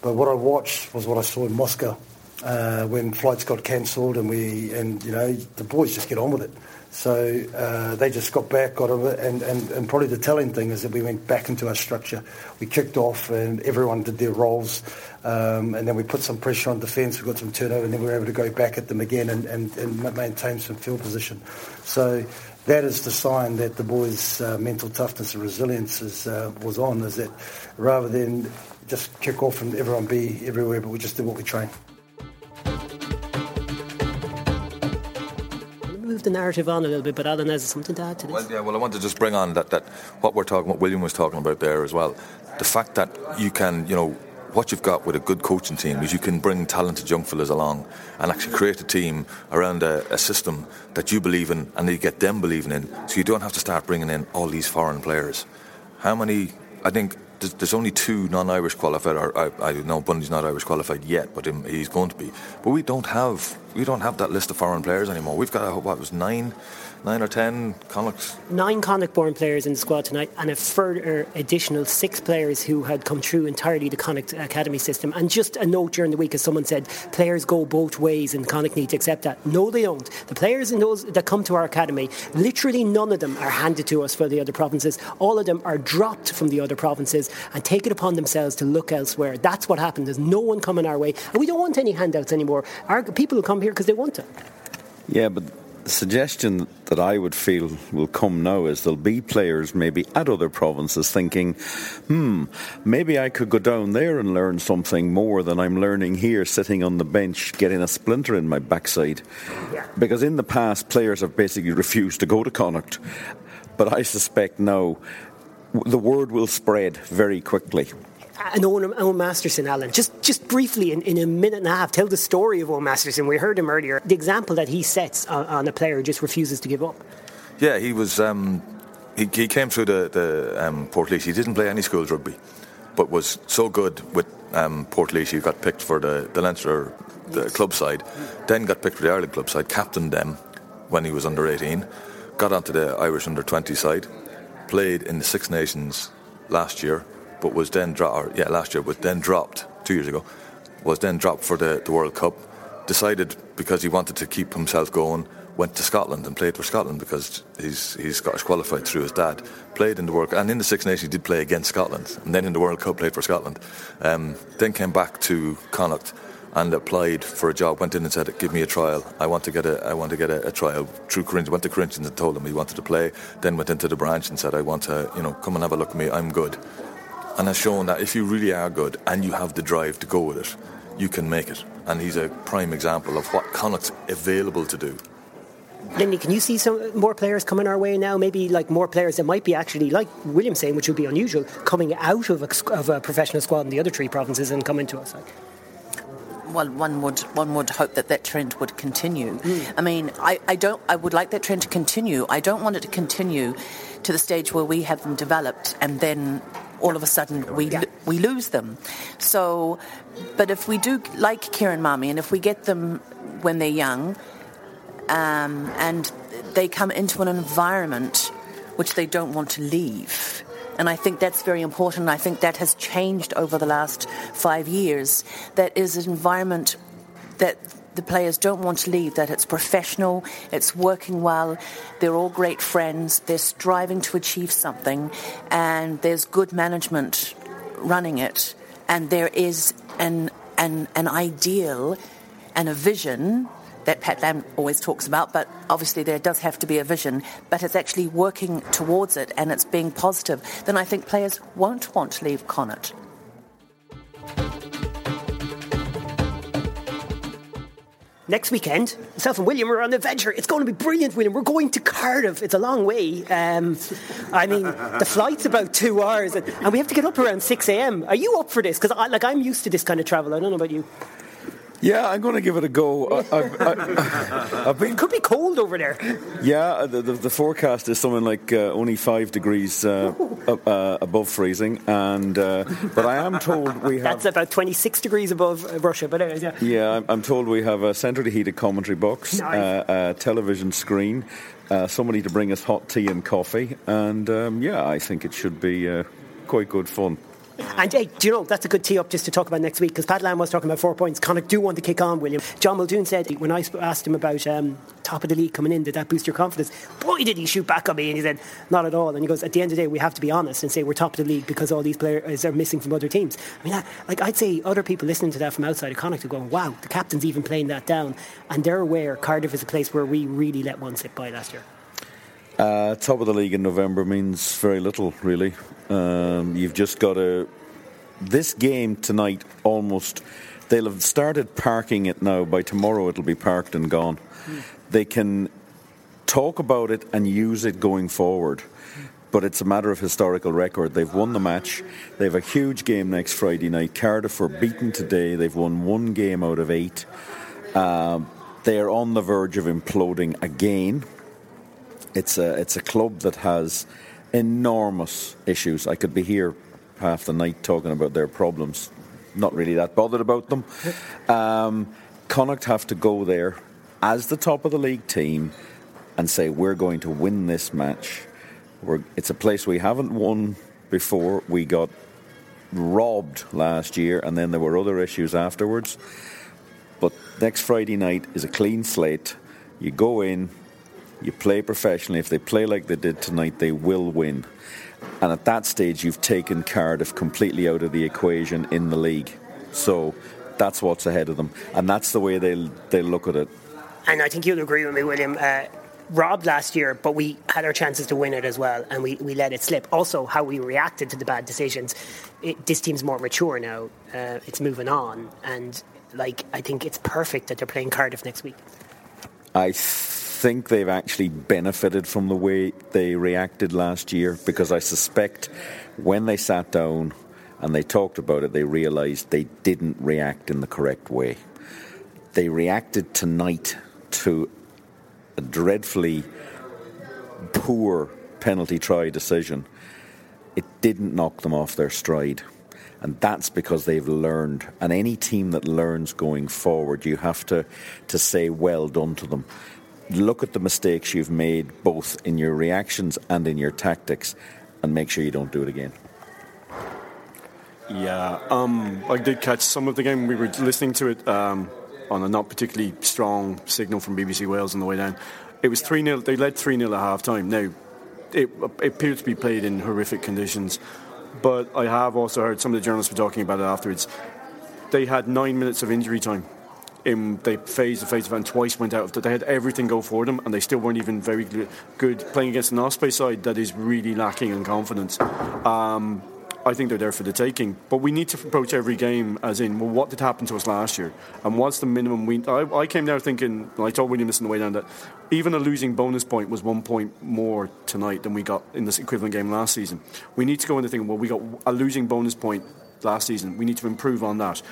but what I watched was what I saw in Moscow uh, when flights got cancelled, and we and you know the boys just get on with it. So uh, they just got back, got over, and, and, and probably the telling thing is that we went back into our structure. We kicked off, and everyone did their roles, um, and then we put some pressure on defence. We got some turnover, and then we were able to go back at them again and, and, and maintain some field position. So that is the sign that the boys' uh, mental toughness and resilience is, uh, was on. Is that rather than just kick off and everyone be everywhere, but we just did what we trained. The narrative on a little bit, but Alan has something to add to this. Well, yeah, well, I want to just bring on that, that what we're talking, what William was talking about there as well. The fact that you can, you know, what you've got with a good coaching team is you can bring talented young fellas along and actually create a team around a, a, system that you believe in and you get them believing in. So you don't have to start bringing in all these foreign players. How many? I think there's, there's only two non-Irish qualified. Or I, I know Bundee's not Irish qualified yet, but he's going to be. But we don't have we don't have that list of foreign players anymore. We've got what was nine nine or ten Connachts. Nine Connacht born players in the squad tonight, and a further additional six players who had come through entirely the Connacht Academy system. And just a note during the week, as someone said, players go both ways, and Connacht need to accept that. No, they don't. The players in those that come to our academy, literally none of them are handed to us for the other provinces. All of them are dropped from the other provinces and take it upon themselves to look elsewhere. That's what happened. There's no one coming our way, and we don't want any handouts anymore. Our people who come here because they want to. Yeah, but the suggestion that I would feel will come now is there'll be players maybe at other provinces thinking, hmm, maybe I could go down there and learn something more than I'm learning here sitting on the bench getting a splinter in my backside. Yeah. Because in the past, players have basically refused to go to Connacht. But I suspect now the word will spread very quickly and Owen, Owen Masterson, Alan. Just just briefly, in, in a minute and a half, tell the story of Owen Masterson. We heard him earlier. The example that he sets on, on a player who just refuses to give up. Yeah, he was. Um, he, he, came through the, the um, Portlaoise. He didn't play any schools rugby, but was so good with um, Portlaoise. He got picked for the, the Leinster the club side, then got picked for the Ireland club side, captained them when he was under 18, got onto the Irish under 20 side, played in the Six Nations last year, but was then dropped. Yeah, last year, but then dropped two years ago. Was then dropped for the, the World Cup. Decided because he wanted to keep himself going went to Scotland and played for Scotland because he's he's Scottish qualified through his dad. Played in the World and in the Six Nations he did play against Scotland, and then in the World Cup played for Scotland. Um, then came back to Connacht and applied for a job. Went in and said, "Give me a trial. I want to get a I want to get a, a trial." Through Corinthians, went to Corinthians and told them he wanted to play. Then went into the branch and said, "I want to you know come and have a look at me. I'm good." And has shown that if you really are good and you have the drive to go with it, you can make it. And he's a prime example of what Connacht's available to do. Lindy, can you see some more players coming our way now? Maybe like more players that might be actually, like William saying, which would be unusual, coming out of a, of a professional squad in the other three provinces and coming to us. Like. Well, one would one would hope that that trend would continue. Mm. I mean, I, I don't. I would like that trend to continue. I don't want it to continue to the stage where we have them developed and then all of a sudden we yeah. we lose them. So, but if we do like Kieran Marmion and if we get them when they're young um, and they come into an environment which they don't want to leave. And I think that's very important. I think that has changed over the last five years. That is an environment that the players don't want to leave, that it's professional, it's working well, they're all great friends, they're striving to achieve something, and there's good management running it, and there is an, an, an ideal and a vision that Pat Lam always talks about, but obviously there does have to be a vision, but it's actually working towards it and it's being positive, then I think players won't want to leave Connacht. Next weekend, myself and William are on an adventure. It's going to be brilliant, William. We're going to Cardiff. It's a long way. Um, I mean, the flight's about two hours, and, and, we have to get up around six a.m. Are you up for this? Because, like, I'm used to this kind of travel. I don't know about you. Yeah, I'm going to give it a go. <laughs> I, have been, it could be cold over there. Yeah, the, the, the forecast is something like uh, only five degrees uh, uh, above freezing, and uh, but I am told we <laughs> have. That's about 26 degrees above uh, Russia, but anyways, yeah. Yeah, I'm, I'm told we have a centrally heated commentary box, nice. Uh, a television screen, somebody to bring us hot tea and coffee, and um, yeah, I think it should be quite good fun. And hey, do you know, that's a good tee up just to talk about next week because Pat Lam was talking about four points. Connacht do want to kick on, William. John Muldoon said when I asked him about um, top of the league coming in, did that boost your confidence? Boy, did he shoot back at me. And he said, not at all. And he goes, at the end of the day, we have to be honest and say we're top of the league because all these players are missing from other teams. I mean, like I'd say other people listening to that from outside of Connacht are going, wow, the captain's even playing that down. And they're aware Cardiff is a place where we really let one slip by last year. Uh, top of the league in November means very little, really. Um, you've just got to this game tonight almost they'll have started parking it now. By tomorrow, it'll be parked and gone. Mm. They can talk about it and use it going forward. But it's a matter of historical record. They've won the match. They have a huge game next Friday night. Cardiff were beaten today. They've won one game out of eight. Uh, they are on the verge of imploding again. It's a it's a club that has enormous issues. I could be here half the night talking about their problems. Not really that bothered about them. Um, Connacht have to go there as the top of the league team and say we're going to win this match. We're, it's a place we haven't won before. We got robbed last year, and then there were other issues afterwards. But next Friday night is a clean slate. You go in, you play professionally. If they play like they did tonight, they will win. And at that stage, you've taken Cardiff completely out of the equation in the league. So that's what's ahead of them. And that's the way they'll, they'll look at it. And I think you'll agree with me, William. Uh, robbed last year, but we had our chances to win it as well, and we, we let it slip. Also, how we reacted to the bad decisions. It, this team's more mature now. Uh, it's moving on, and like I think it's perfect that they're playing Cardiff next week. I think they've actually benefited from the way they reacted last year because I suspect when they sat down and they talked about it, they realised they didn't react in the correct way. They reacted tonight to a dreadfully poor penalty try decision. It didn't knock them off their stride. And that's because they've learned. And any team that learns going forward, you have to, to say well done to them. Look at the mistakes you've made, both in your reactions and in your tactics, and make sure you don't do it again. Yeah, um, I did catch some of the game. We were listening to it um, on a not particularly strong signal from BBC Wales on the way down. It was 3 0. They led 3 0 at half time. Now, it, it appeared to be played in horrific conditions, but I have also heard some of the journalists were talking about it afterwards. They had nine minutes of injury time. In, they phased the phase event twice, went out. They had everything go for them, and they still weren't even very good playing against an Osprey side that is really lacking in confidence. Um, I think they're there for the taking. But we need to approach every game as in, well, what did happen to us last year? And what's the minimum we. I, I came down thinking, I told William this on the way down, that even a losing bonus point was one point more tonight than we got in this equivalent game last season. We need to go into thinking, well, we got a losing bonus point last season. We need to improve on that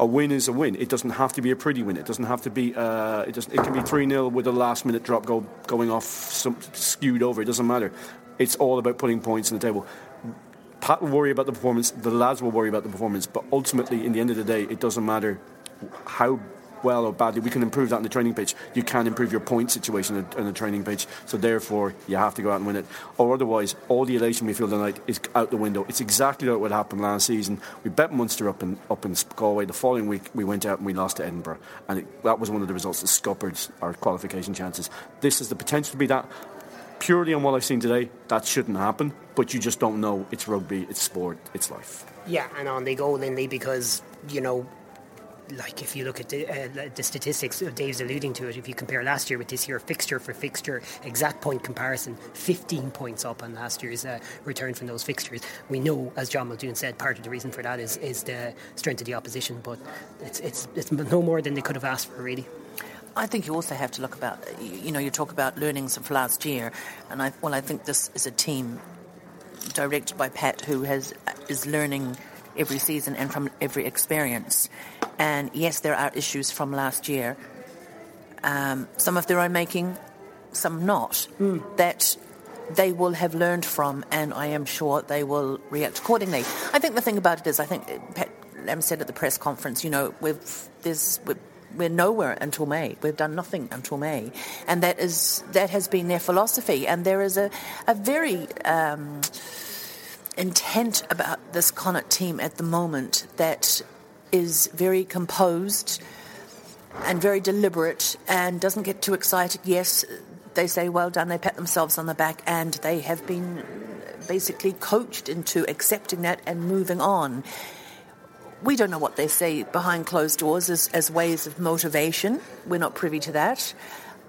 a win is a win. It doesn't have to be a pretty win. It doesn't have to be. Uh, it doesn't. It can be three 0 with a last minute drop goal going off, some, skewed over. It doesn't matter. It's all about putting points on the table. Pat will worry about the performance, the lads will worry about the performance, but ultimately, in the end of the day, it doesn't matter how well or badly. We can improve that in the training pitch. You can improve your point situation on the training pitch. So therefore, you have to go out and win it. Or otherwise, all the elation we feel tonight is out the window. It's exactly like what happened last season. We bet Munster up in up in Galway. The following week, we went out and we lost to Edinburgh, and it, that was one of the results that scuppered our qualification chances. This has the potential to be that purely on what I've seen today, that shouldn't happen. But you just don't know. It's rugby, it's sport, it's life. Yeah, and on they go, Linley, because you know like if you look at the, uh, the, statistics, Dave's alluding to it. If you compare last year with this year, fixture for fixture, exact point comparison, 15 points up on last year's uh, return from those fixtures. We know, as John Muldoon said, part of the reason for that is, is the strength of the opposition, but it's, it's, it's no more than they could have asked for, really. I think you also have to look about, you know, you talk about learnings of last year, and I, well, I think this is a team directed by Pat who has is learning every season and from every experience. And yes, there are issues from last year, um, some of their own making, some not, mm. that they will have learned from, and I am sure they will react accordingly. I think the thing about it is, I think Pat Lam said at the press conference, you know, we've there's we've we're nowhere until May. We've done nothing until May, and that is that has been their philosophy. And there is a a very um, intent about this Connacht team at the moment that is very composed and very deliberate and doesn't get too excited. Yes, they say well done. They pat themselves on the back, and they have been basically coached into accepting that and moving on we don't know what they say behind closed doors as, as ways of motivation. We're not privy to that.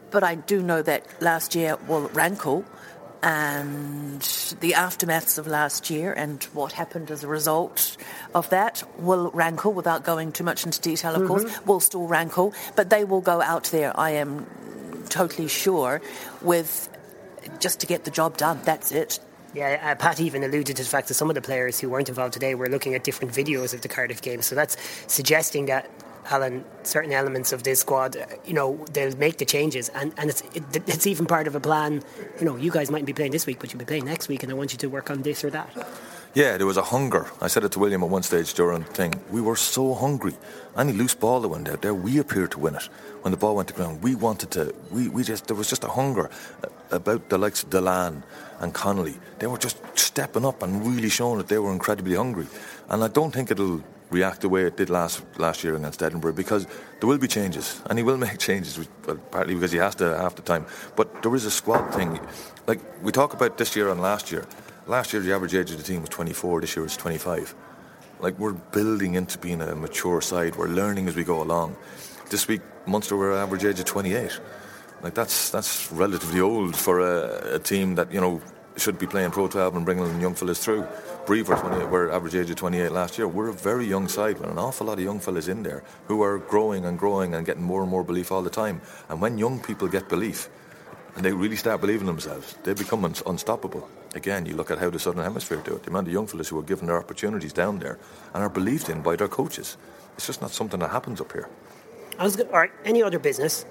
But I do know that last year will rankle and the aftermaths of last year and what happened as a result of that will rankle without going too much into detail, of mm-hmm. course, will still rankle, but they will go out there, I am totally sure, with just to get the job done. That's it. Yeah, uh, Pat even alluded to the fact that some of the players who weren't involved today were looking at different videos of the Cardiff game. So that's suggesting that Alan, certain elements of this squad, you know, they'll make the changes, and and it's it, it's even part of a plan. You know, you guys mightn't be playing this week, but you'll be playing next week, and I want you to work on this or that. Yeah, there was a hunger. I said it to William at one stage during the thing. We were so hungry. Any loose ball that went out there, we appeared to win it. When the ball went to ground, we wanted to. We, we just there was just a hunger about the likes of Dillane and Connolly. They were just stepping up and really showing that they were incredibly hungry. And I don't think it'll react the way it did last last year against Edinburgh because there will be changes and he will <laughs> make changes well, partly because he has to half the time. But there is a squad thing. Like we talk about this year and last year. Last year the average age of the team was 24 this year it's 25 like we're building into being a mature side. We're learning as we go along. This week Munster were average age of 28 like that's that's relatively old for a, a team that you know should be playing Pro 12 and bringing young fellas through. Briefers, when were average age of 28 last year, we're a very young side with an awful lot of young fellas in there who are growing and growing and getting more and more belief all the time. And when young people get belief and they really start believing themselves, they become un- unstoppable. again, you look at how the Southern Hemisphere do it. The amount of young fellas who are given their opportunities down there and are believed in by their coaches. It's just not something that happens up here. I was go- all right. Any other business?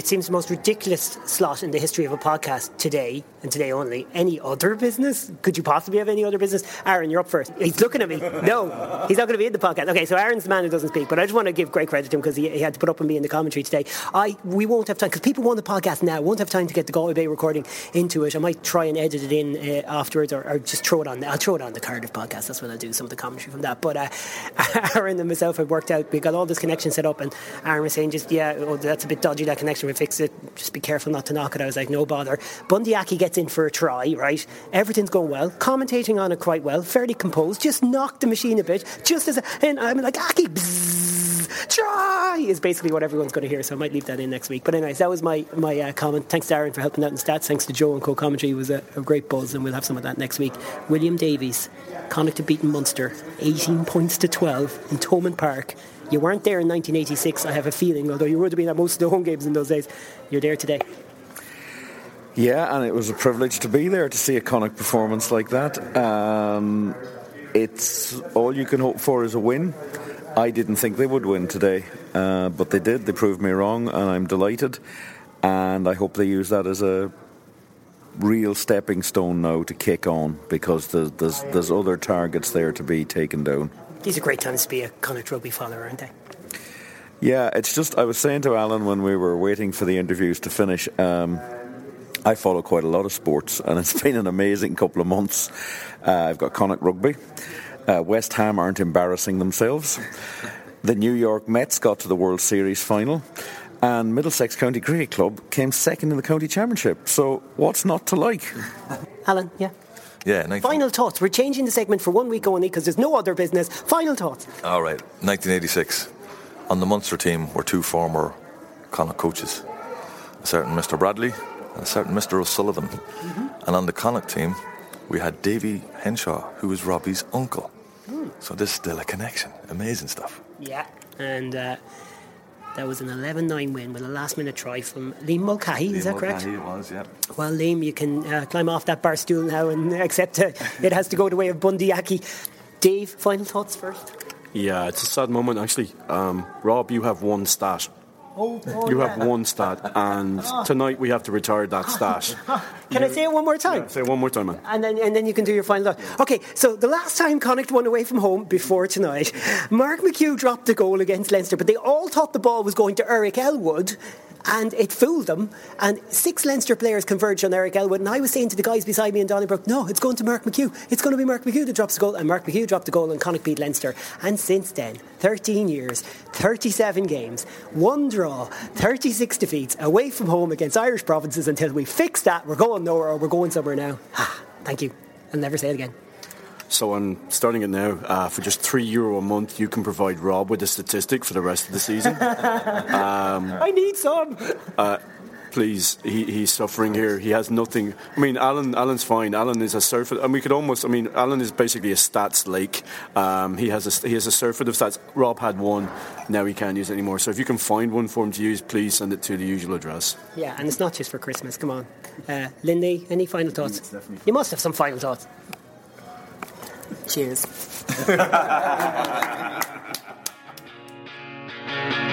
It seems the most ridiculous slot in the history of a podcast today and today only. Any other business? Could you possibly have any other business? Aaron, you're up first. He's looking at me. No, he's not going to be in the podcast. Okay, so Aaron's the man who doesn't speak, but I just want to give great credit to him because he, he had to put up with me in the commentary today. I we won't have time because people want the podcast now. Won't have time to get the Galway Bay recording into it. I might try and edit it in uh, afterwards, or, or just throw it on. I'll throw it on the Cardiff podcast. That's what I'll do. Some of the commentary from that. But uh, <laughs> Aaron and myself had worked out. We got all this connection set up, and Aaron was saying, "Just yeah, oh, that's a bit dodgy. That connection. We fix it. Just be careful not to knock it." I was like, "No bother." Bundee Aki gets in for a try. Right, everything's going well. Commentating on it quite well. Fairly composed. Just knocked the machine a bit. Just as, a, and I'm like, "Aki, bzzz, try!" is basically what everyone's going to hear. So I might leave that in next week. But anyways, that was my my uh, comment. Thanks to Aaron for helping out in stats. Thanks to Joe and co-commentary. It was a, a great buzz, and we'll have some of that next week. William Davies, Connacht to beaten Munster, 18 points to 12 in Thomond Park. You weren't there in 1986, I have a feeling, although you would have been at most of the home games in those days. You're there today. Yeah, and it was a privilege to be there to see a Connacht performance like that. Um, it's all you can hope for is a win. I didn't think they would win today, uh, but they did. They proved me wrong, and I'm delighted. And I hope they use that as a real stepping stone now to kick on because there's, there's, there's other targets there to be taken down. These are great times to be a Connacht rugby follower, aren't they? Yeah, it's just, I was saying to Alan when we were waiting for the interviews to finish, um, I follow quite a lot of sports, and it's <laughs> been an amazing couple of months. Uh, I've got Connacht Rugby. Uh, West Ham aren't embarrassing themselves. The New York Mets got to the World Series final. And Middlesex County Cricket Club came second in the county championship. So, what's not to like? Alan, yeah. Yeah, 19- Final thoughts. We're changing the segment for one week only because there's no other business. Final thoughts. All right, 1986. On the Munster team were two former Connacht coaches, a certain Mr. Bradley and a certain Mr. O'Sullivan. And on the Connacht team, we had Davy Henshaw, who was Robbie's uncle. So there's still a connection. Amazing stuff. Yeah. And uh, that was an 11 9 win with a last minute try from Liam Mulcahy. Is that correct? It was, yeah. Well, Liam, you can uh, climb off that bar stool now and <laughs> accept uh, it has to go the way of Bundee Aki. Dave, final thoughts first? Yeah, it's a sad moment actually. Um, Rob, you have one stat. Oh, oh, You have one stat, and ah. tonight we have to retire that ah. stat. <laughs> Ah. Can I say it one more time? Say it one more time, man. And then, and then you can do your final thought. Okay, so the last time Connacht won away from home before tonight, Mark McHugh dropped the goal against Leinster, but they all thought the ball was going to Eric Elwood. And it fooled them. And six Leinster players converged on Eric Elwood. And I was saying to the guys beside me in Donnybrook, no, it's going to Mark McHugh. It's going to be Mark McHugh that drops the goal. And Mark McHugh dropped the goal and Connacht beat Leinster. And since then, 13 years, 37 games, one draw, 36 defeats away from home against Irish provinces until we fix that. We're going nowhere or we're going somewhere now. Ah, thank you. I'll never say it again. So I'm starting it now. Uh, for just three euro a month, you can provide Rob with a statistic for the rest of the season. <laughs> um, I need some. uh, please, he, he's suffering here. He has nothing. I mean, Alan. Alan's fine. Alan is a surfeit, and we could almost. I mean, Alan is basically a stats lake. Um, he has a he has a surfeit of stats. Rob had one. Now he can't use it anymore. So if you can find one for him to use, please send it to the usual address. Yeah, and it's not just for Christmas. Come on. Uh, Lindy, any final thoughts? You must have some final thoughts. Cheers. <laughs>